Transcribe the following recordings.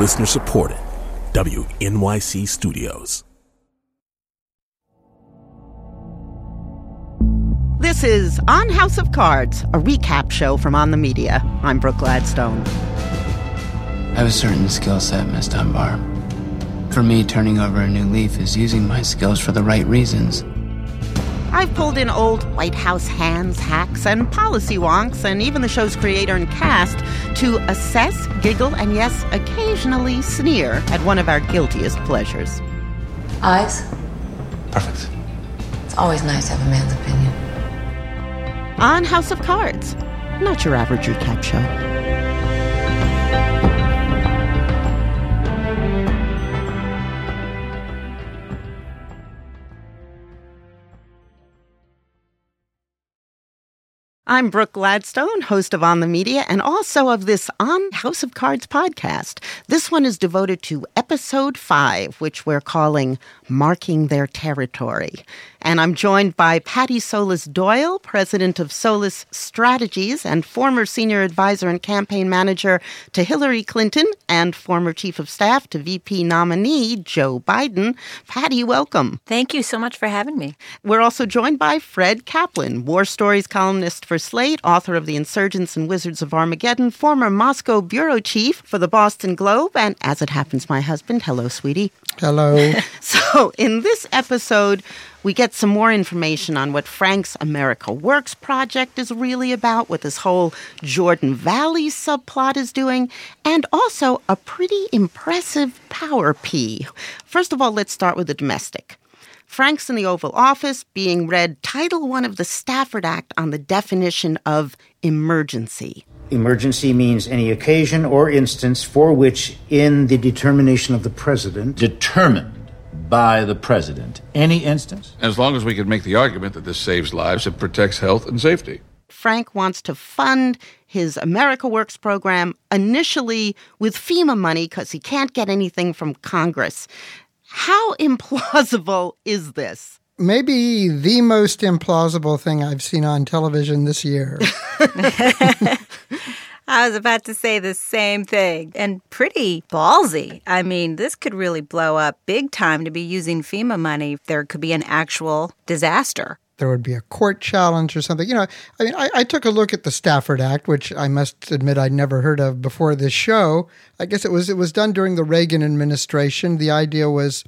Listener supported. WNYC Studios. This is On House of Cards, a recap show from On the Media. I'm Brooke Gladstone. I have a certain skill set, Miss Dunbar. For me, turning over a new leaf is using my skills for the right reasons. I've pulled in old White House hands, hacks, and policy wonks, and even the show's creator and cast to assess, giggle, and yes, occasionally sneer at one of our guiltiest pleasures. Eyes? Perfect. It's always nice to have a man's opinion. On House of Cards, not your average recap show. I'm Brooke Gladstone, host of On the Media and also of this On House of Cards podcast. This one is devoted to episode five, which we're calling Marking Their Territory. And I'm joined by Patti Solis Doyle, president of Solis Strategies and former senior advisor and campaign manager to Hillary Clinton and former chief of staff to VP nominee Joe Biden. Patti, welcome. Thank you so much for having me. We're also joined by Fred Kaplan, war stories columnist for Slate, author of The Insurgents and Wizards of Armageddon, former Moscow bureau chief for the Boston Globe, and as it happens, my husband. Hello, sweetie. Hello. so, in this episode, we get some more information on what Frank's America Works project is really about, what this whole Jordan Valley subplot is doing, and also a pretty impressive power pee. First of all, let's start with the domestic. Frank's in the Oval Office being read Title I of the Stafford Act on the definition of emergency. Emergency means any occasion or instance for which, in the determination of the president, determined by the president, any instance? As long as we can make the argument that this saves lives and protects health and safety. Frank wants to fund his America Works program initially with FEMA money because he can't get anything from Congress. How implausible is this? Maybe the most implausible thing I've seen on television this year. I was about to say the same thing. And pretty ballsy. I mean, this could really blow up big time to be using FEMA money. If there could be an actual disaster. There would be a court challenge or something. You know, I mean, I, I took a look at the Stafford Act, which I must admit I'd never heard of before this show. I guess it was it was done during the Reagan administration. The idea was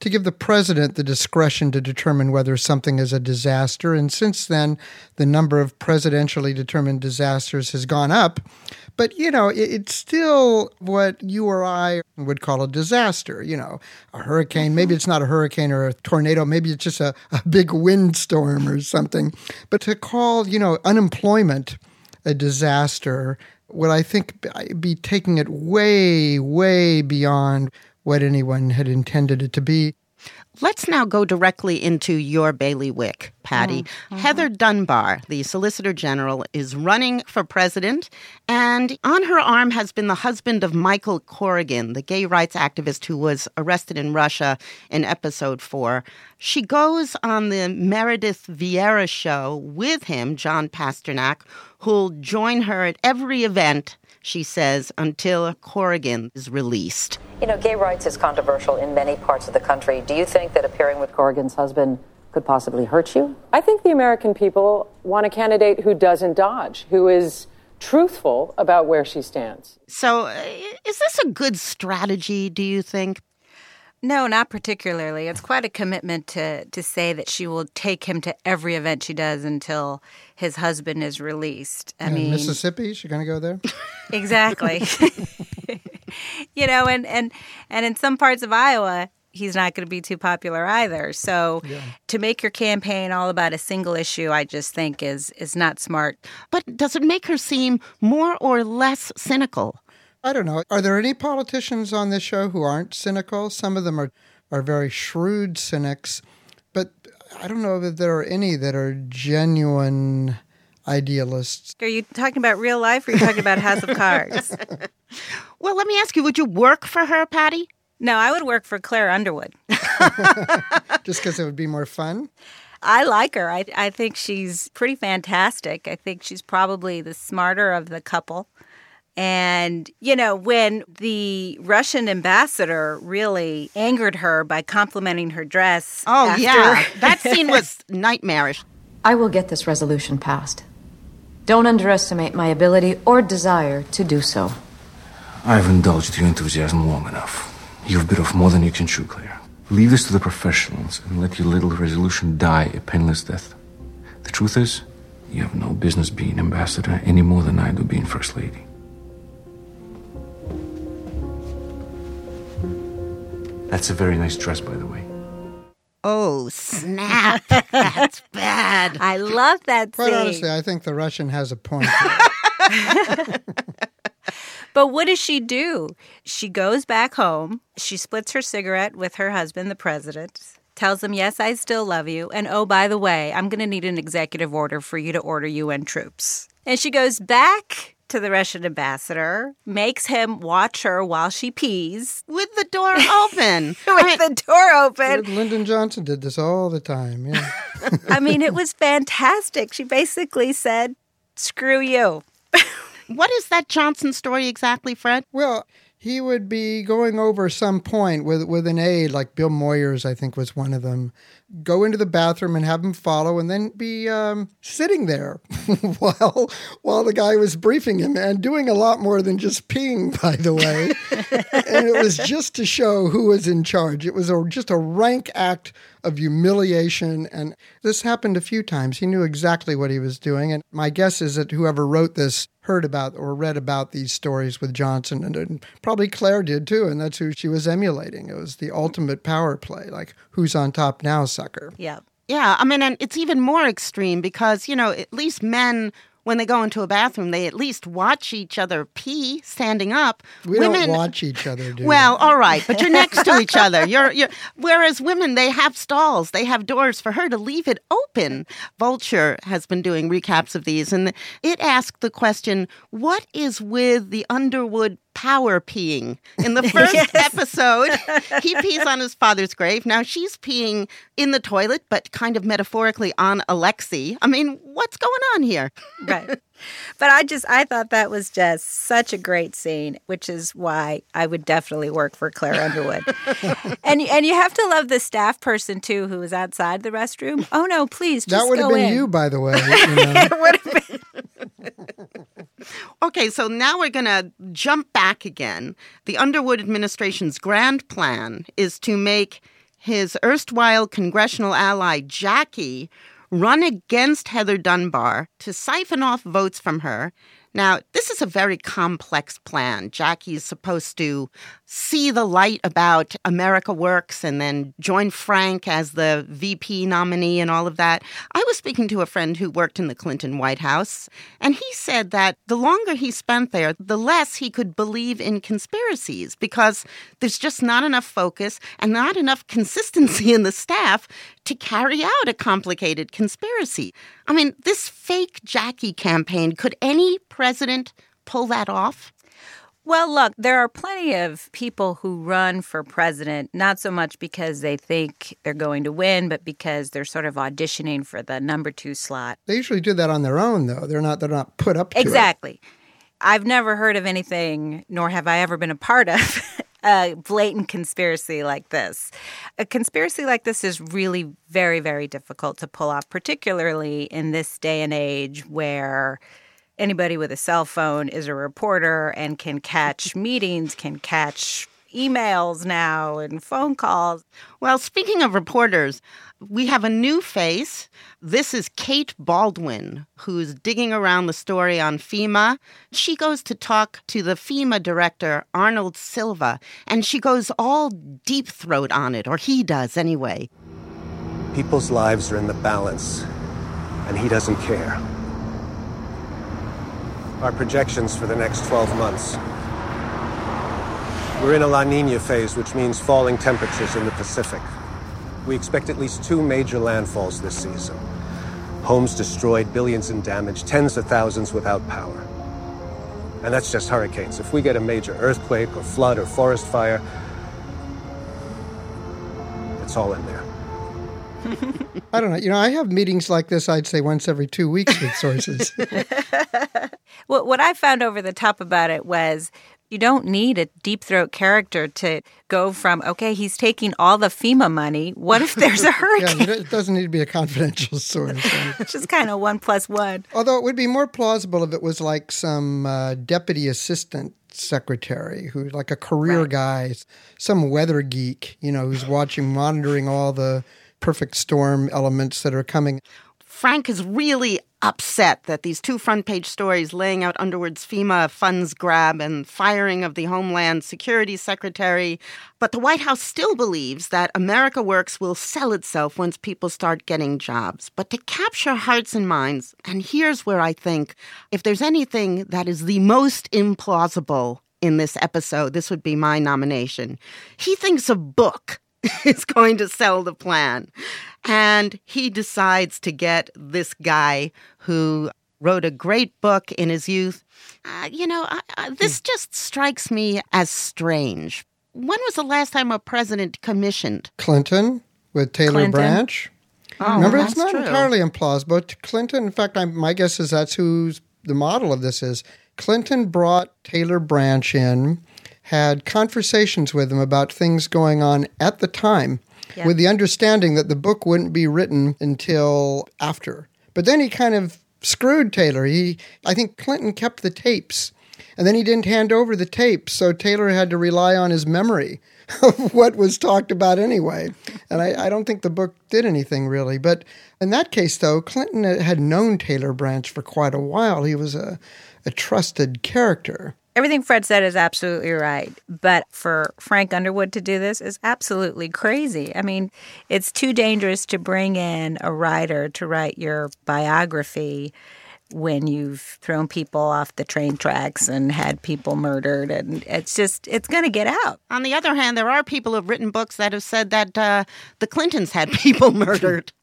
to give the president the discretion to determine whether something is a disaster. And since then, the number of presidentially determined disasters has gone up. But, you know, it's still what you or I would call a disaster. You know, a hurricane, maybe it's not a hurricane or a tornado, maybe it's just a, a big windstorm or something. But to call, you know, unemployment a disaster would, I think, be taking it way, way beyond what anyone had intended it to be. Let's now go directly into your bailiwick, Patti. Mm-hmm. Heather Dunbar, the Solicitor General, is running for president, and on her arm has been the husband of Michael Corrigan, the gay rights activist who was arrested in Russia in episode four. She goes on the Meredith Vieira show with him, John Pasternak, who'll join her at every event she says, until Corrigan is released. You know, gay rights is controversial in many parts of the country. Do you think that appearing with Corrigan's husband could possibly hurt you? I think the American people want a candidate who doesn't dodge, who is truthful about where she stands. So, uh, is this a good strategy, do you think? No, not particularly. It's quite a commitment to to say that she will take him to every event she does until his husband is released. I mean, Mississippi, she's going to go there. Exactly. you know, and and and in some parts of Iowa, he's not going to be too popular either. So yeah. to make your campaign all about a single issue, I just think is is not smart. But does it make her seem more or less cynical? I don't know. Are there any politicians on this show who aren't cynical? Some of them are, are very shrewd cynics, but I don't know that there are any that are genuine idealists. Are you talking about real life or are you talking about House of Cards? well, let me ask you would you work for her, Patti? No, I would work for Claire Underwood. Just because it would be more fun? I like her. I, I think she's pretty fantastic. I think she's probably the smarter of the couple. And, you know, when the Russian ambassador really angered her by complimenting her dress. Oh, after- yeah. That scene was nightmarish. I will get this resolution passed. Don't underestimate my ability or desire to do so. I've indulged your enthusiasm long enough. You've bit off more than you can chew, Claire. Leave this to the professionals and let your little resolution die a painless death. The truth is, you have no business being ambassador any more than I do being first lady. That's a very nice dress, by the way. Oh, snap. That's bad. I love that Quite scene. honestly, I think the Russian has a point. But what does she do? She goes back home. She splits her cigarette with her husband, the president, tells him, Yes, I still love you. And oh, by the way, I'm going to need an executive order for you to order UN troops. And she goes back to the Russian ambassador, makes him watch her while she pees With the door open. with the door open. Lyndon Johnson did this all the time. Yeah. I mean, it was fantastic. She basically said, Screw you. What is that Johnson story exactly, Fred? Well, he would be going over some point with with an aide, like Bill Moyers, I think was one of them. Go into the bathroom and have him follow, and then be um, sitting there while while the guy was briefing him, and doing a lot more than just peeing, by the way. and it was just to show who was in charge. It was a, just a rank act of humiliation, and this happened a few times. He knew exactly what he was doing, and my guess is that whoever wrote this heard about or read about these stories with Johnson, and, and probably Claire did too, and that's who she was emulating. It was the ultimate power play, like who's on top now, sucker. Yeah. Yeah, I mean, and it's even more extreme because, you know, at least men, when they go into a bathroom, they at least watch each other pee standing up. We women, don't watch each other, do Well, all right, but you're next to each other. You're, you're, whereas women, they have stalls, they have doors for her to leave it open. Vulture has been doing recaps of these, and it asked the question what is with the Underwood power peeing? In the first episode, he pees on his father's grave. Now she's peeing in the toilet, but kind of metaphorically on Alexei. I mean, what's going on here? right. But I just I thought that was just such a great scene, which is why I would definitely work for Claire Underwood. and and you have to love the staff person too, who was outside the restroom. Oh no, please, just that would have been in. you, by the way. you know. It would have been. Okay, so now we're going to jump back again. The Underwood administration's grand plan is to make his erstwhile congressional ally, Jackie, run against Heather Dunbar to siphon off votes from her. Now, this is a very complex plan. Jackie is supposed to see the light about America Works and then join Frank as the VP nominee and all of that. I was speaking to a friend who worked in the Clinton White House, and he said that the longer he spent there, the less he could believe in conspiracies because there's just not enough focus and not enough consistency in the staff to carry out a complicated conspiracy. I mean, this fake Jackie campaign, could any president pull that off? Well, look, there are plenty of people who run for president, not so much because they think they're going to win, but because they're sort of auditioning for the number two slot. They usually do that on their own, though. They're not. They're not put up to it. Exactly. I've never heard of anything, nor have I ever been a part of a blatant conspiracy like this. A conspiracy like this is really very, very difficult to pull off, particularly in this day and age where anybody with a cell phone is a reporter and can catch meetings, can catch emails now and phone calls. Well, speaking of reporters, we have a new face. This is Kate Baldwin, who's digging around the story on FEMA. She goes to talk to the FEMA director, Arnold Silva, and she goes all deep throat on it, or he does anyway. People's lives are in the balance, and he doesn't care. Our projections for the next 12 months. We're in a La Nina phase, which means falling temperatures in the Pacific. We expect at least two major landfalls this season. Homes destroyed, billions in damage, tens of thousands without power. And that's just hurricanes. If we get a major earthquake or flood or forest fire, it's all in there. I don't know. You know, I have meetings like this, I'd say once every two weeks with sources. well, what I found over the top about it was you don't need a deep throat character to go from, okay, he's taking all the FEMA money. What if there's a hurricane? yeah, it doesn't need to be a confidential source. it's just kind of one plus one. Although it would be more plausible if it was like some uh, deputy assistant secretary who like a career right. guy, some weather geek, you know, who's watching, monitoring all the perfect storm elements that are coming. Frank is really upset that these two front page stories laying out Underwood's FEMA funds grab and firing of the Homeland Security Secretary. But the White House still believes that America Works will sell itself once people start getting jobs. But to capture hearts and minds, and here's where I think if there's anything that is the most implausible in this episode, this would be my nomination. He thinks a book is going to sell the plan. And he decides to get this guy who wrote a great book in his youth. Uh, you know, I, I, this hmm. just strikes me as strange. When was the last time a president commissioned? Clinton with Taylor Clinton. Branch. Oh, Remember, it's not true. entirely implausible. Clinton, in fact, I'm, my guess is that's who the model of this is. Clinton brought Taylor Branch in had conversations with him about things going on at the time yep. with the understanding that the book wouldn't be written until after. But then he kind of screwed Taylor. He I think Clinton kept the tapes and then he didn't hand over the tapes, so Taylor had to rely on his memory of what was talked about anyway. And I, I, don't think the book did anything really. But in that case, though, Clinton had known Taylor Branch for quite a while. He was a, a trusted character. Everything Fred said is absolutely right. But for Frank Underwood to do this is absolutely crazy. I mean, it's too dangerous to bring in a writer to write your biography when you've thrown people off the train tracks and had people murdered and it's just it's going to get out. On the other hand there are people who've written books that have said that uh, the clintons had people murdered.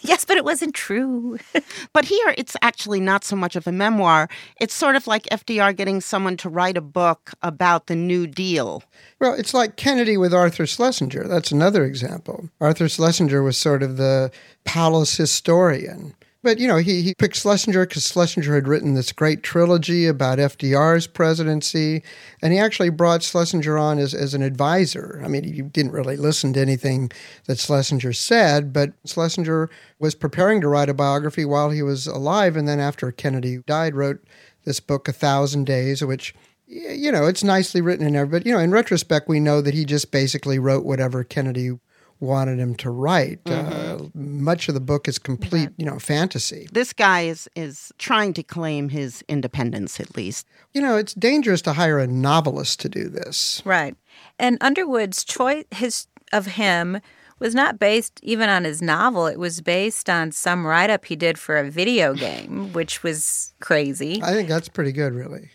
Yes but it wasn't true. But here it's actually not so much of a memoir. It's sort of like fdr getting someone to write a book about the new deal. Well it's like kennedy with arthur schlesinger. That's another example. Arthur schlesinger was sort of the palace historian but, you know, he, he picked Schlesinger because Schlesinger had written this great trilogy about FDR's presidency. And he actually brought Schlesinger on as, as an advisor. I mean, he didn't really listen to anything that Schlesinger said, but Schlesinger was preparing to write a biography while he was alive. And then after Kennedy died, wrote this book, A Thousand Days, which you know, it's nicely written and everything. But, you know, in retrospect, we know that he just basically wrote whatever Kennedy wanted him to write. Uh, mm-hmm. Uh, much of the book is complete, you know, fantasy. This guy is is trying to claim his independence, at least. You know, it's dangerous to hire a novelist to do this. Right, and Underwood's choice his of him was not based even on his novel. It was based on some write up he did for a video game, which was crazy. I think that's pretty good, really.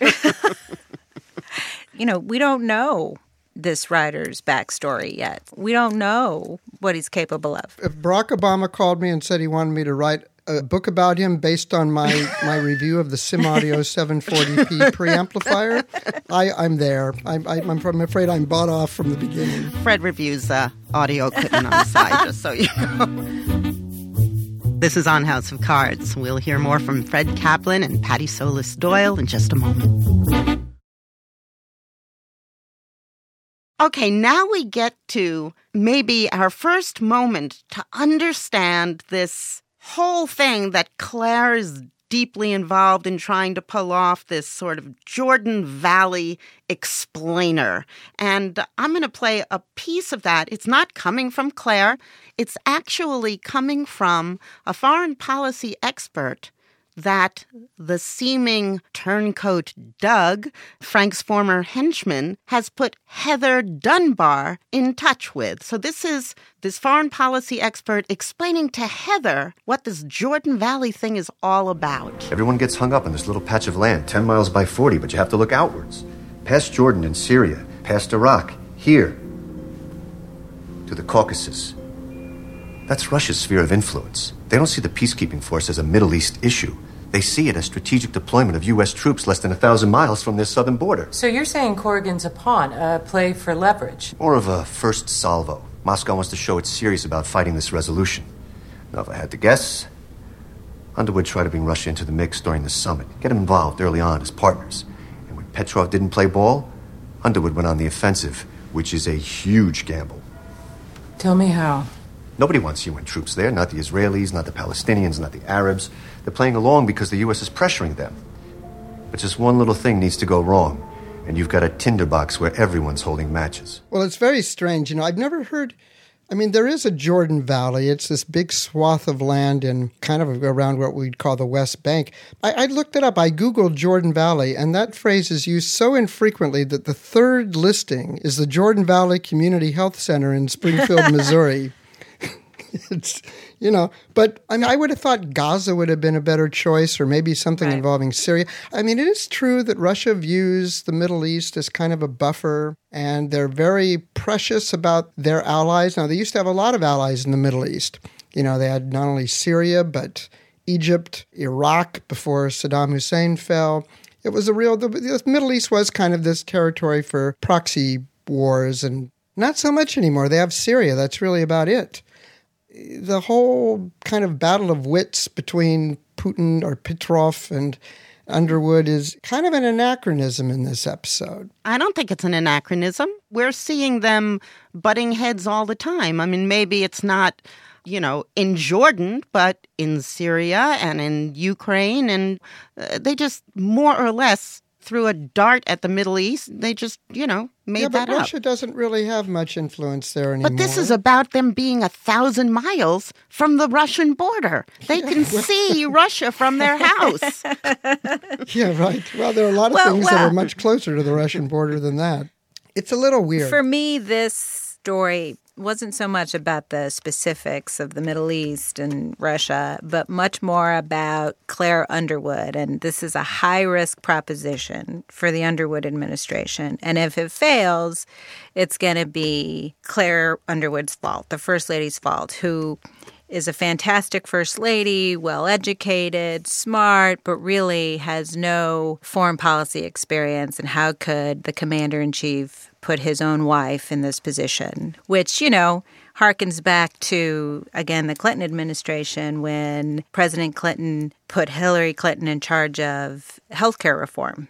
you know, we don't know this writer's backstory yet. We don't know what he's capable of. If Barack Obama called me and said he wanted me to write a book about him based on my, my review of the SimAudio 740p preamplifier, I, I'm there. I, I, I'm, I'm afraid I'm bought off from the beginning. Fred reviews uh, audio equipment on the side, just so you know. This is on House of Cards. We'll hear more from Fred Kaplan and Patti Solis Doyle in just a moment. Okay, now we get to maybe our first moment to understand this whole thing that Claire is deeply involved in trying to pull off this sort of Jordan Valley explainer. And I'm going to play a piece of that. It's not coming from Claire, it's actually coming from a foreign policy expert that the seeming turncoat Doug, Frank's former henchman, has put Heather Dunbar in touch with. So this is this foreign policy expert explaining to Heather what this Jordan Valley thing is all about. Everyone gets hung up on this little patch of land, 10 miles by 40, but you have to look outwards. Past Jordan and Syria, past Iraq, here, to the Caucasus. That's Russia's sphere of influence. They don't see the peacekeeping force as a Middle East issue. They see it as strategic deployment of U.S. troops less than a thousand miles from their southern border. So you're saying Corrigan's a pawn, a play for leverage? More of a first salvo. Moscow wants to show it's serious about fighting this resolution. Now, if I had to guess, Underwood tried to bring Russia into the mix during the summit, get him involved early on as partners. And when Petrov didn't play ball, Underwood went on the offensive, which is a huge gamble. Tell me how. Nobody wants UN troops there, not the Israelis, not the Palestinians, not the Arabs. They're playing along because the U.S. is pressuring them. But just one little thing needs to go wrong, and you've got a tinderbox where everyone's holding matches. Well, it's very strange. You know, I've never heard. I mean, there is a Jordan Valley. It's this big swath of land in kind of around what we'd call the West Bank. I, I, looked it up. I Googled Jordan Valley, and that phrase is used so infrequently that the third listing is the Jordan Valley Community Health Center in Springfield, Missouri. it's you know but i mean i would have thought gaza would have been a better choice or maybe something right. involving syria i mean it is true that russia views the middle east as kind of a buffer and they're very precious about their allies now they used to have a lot of allies in the middle east you know they had not only syria but egypt iraq before saddam hussein fell it was a real the, the middle east was kind of this territory for proxy wars and not so much anymore. They have Syria. That's really about it the whole kind of battle of wits between Putin or Petrov and Underwood is kind of an anachronism in this episode. I don't think it's an anachronism. We're seeing them butting heads all the time. I mean, maybe it's not, you know, in Jordan, but in Syria and in Ukraine. And uh, they just more or less threw a dart at the Middle East. They just, you know, made yeah, that but Russia doesn't really have much influence there anymore. But this is about them being a thousand miles from the Russian border. They yeah, can well, see Russia from their house. yeah, right. Well, there are a lot of well, things well, that are much closer to the Russian border than that. It's a little weird. For me, this story wasn't so much about the specifics of the Middle East and Russia, but much more about Claire Underwood. And this is a high risk proposition for the Underwood administration. And if it fails, it's going to be Claire Underwood's fault, the First Lady's fault, who is a fantastic first lady, well educated, smart, but really has no foreign policy experience. And how could the commander in chief put his own wife in this position? Which, you know, harkens back to, again, the Clinton administration when President Clinton put Hillary Clinton in charge of healthcare reform.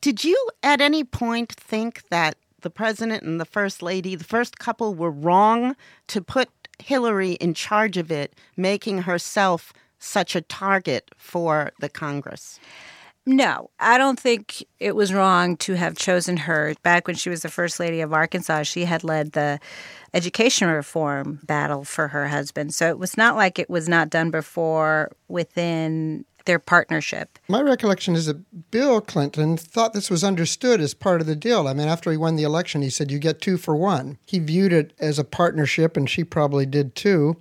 Did you at any point think that the president and the first lady, the first couple, were wrong to put Hillary in charge of it, making herself such a target for the Congress? No, I don't think it was wrong to have chosen her. Back when she was the First Lady of Arkansas, she had led the education reform battle for her husband. So it was not like it was not done before within their partnership. My recollection is that Bill Clinton thought this was understood as part of the deal. I mean, after he won the election, he said, You get two for one. He viewed it as a partnership, and she probably did too.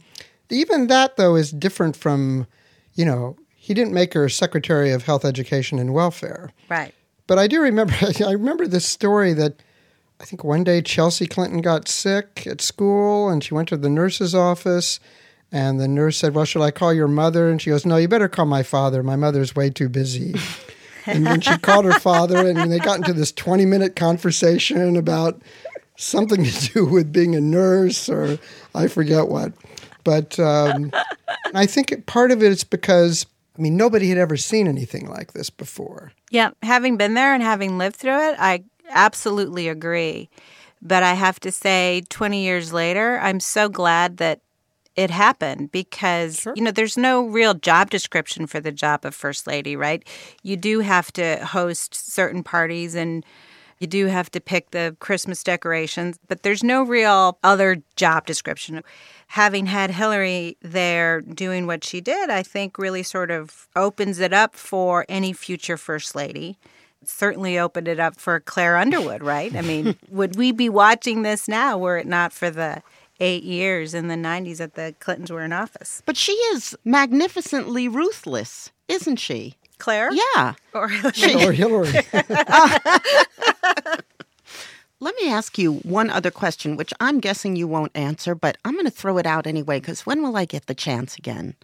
Even that, though, is different from, you know, he didn't make her Secretary of Health, Education, and Welfare. Right. But I do remember, I remember this story that I think one day Chelsea Clinton got sick at school and she went to the nurse's office and the nurse said, Well, should I call your mother? And she goes, No, you better call my father. My mother's way too busy. and then she called her father, and they got into this 20 minute conversation about something to do with being a nurse or I forget what. But um, I think part of it is because, I mean, nobody had ever seen anything like this before. Yeah. Having been there and having lived through it, I absolutely agree. But I have to say, 20 years later, I'm so glad that it happened because sure. you know there's no real job description for the job of first lady right? You do have to host certain parties and you do have to pick the christmas decorations but there's no real other job description. Having had hillary there doing what she did i think really sort of opens it up for any future first lady. Certainly opened it up for claire underwood right? I mean would we be watching this now were it not for the eight years in the 90s that the Clintons were in office. But she is magnificently ruthless, isn't she? Claire? Yeah. Or Hillary. or Hillary. Let me ask you one other question, which I'm guessing you won't answer, but I'm going to throw it out anyway, because when will I get the chance again?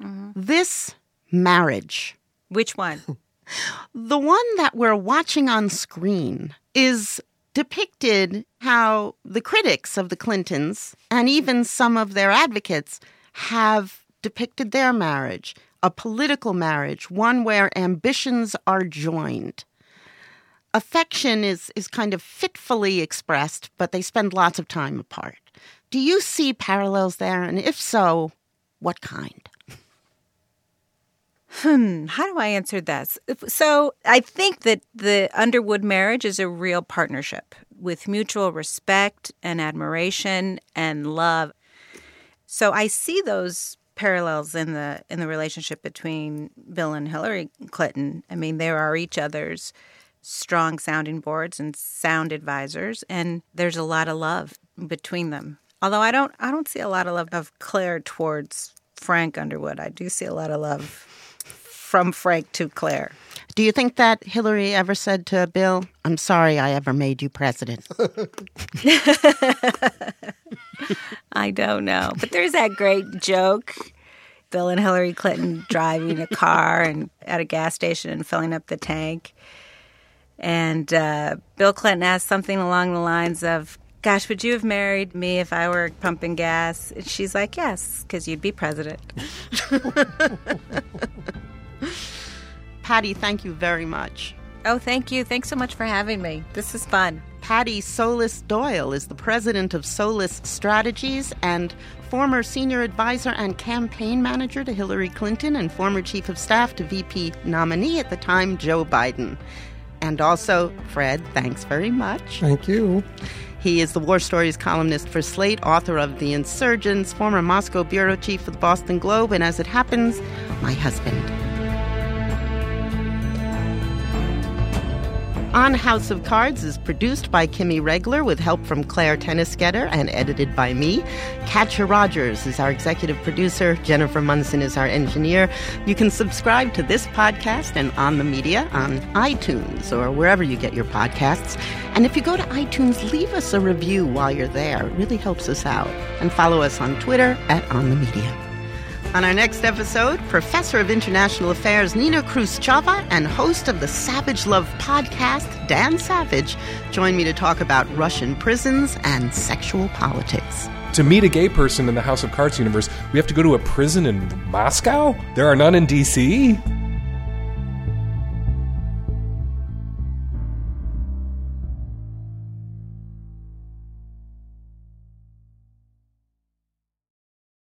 Mm-hmm. This marriage. Which one? the one that we're watching on screen is depicted how the critics of the Clintons and even some of their advocates have depicted their marriage a political marriage, one where ambitions are joined. Affection is, is kind of fitfully expressed, but they spend lots of time apart. Do you see parallels there? And if so, what kind? Hmm, how do I answer this? So, I think that the Underwood marriage is a real partnership with mutual respect and admiration and love. So, I see those parallels in the in the relationship between Bill and Hillary Clinton. I mean, there are each other's strong sounding boards and sound advisors, and there's a lot of love between them. Although I don't I don't see a lot of love of Claire towards Frank Underwood. I do see a lot of love from Frank to Claire. Do you think that Hillary ever said to Bill, I'm sorry I ever made you president? I don't know. But there's that great joke Bill and Hillary Clinton driving a car and at a gas station and filling up the tank. And uh, Bill Clinton asked something along the lines of, Gosh, would you have married me if I were pumping gas? And she's like, Yes, because you'd be president. Patti, thank you very much. Oh, thank you. Thanks so much for having me. This is fun. Patti Solis Doyle is the president of Solis Strategies and former senior advisor and campaign manager to Hillary Clinton and former chief of staff to VP nominee at the time, Joe Biden. And also, Fred, thanks very much. Thank you. He is the War Stories columnist for Slate, author of The Insurgents, former Moscow bureau chief for the Boston Globe, and as it happens, my husband. On House of Cards is produced by Kimmy Regler with help from Claire Tennisgetter and edited by me. Katya Rogers is our executive producer. Jennifer Munson is our engineer. You can subscribe to this podcast and On the Media on iTunes or wherever you get your podcasts. And if you go to iTunes, leave us a review while you're there. It really helps us out. And follow us on Twitter at On the Media. On our next episode, Professor of International Affairs Nina Khrushcheva and host of the Savage Love podcast, Dan Savage, join me to talk about Russian prisons and sexual politics. To meet a gay person in the House of Cards universe, we have to go to a prison in Moscow? There are none in D.C.?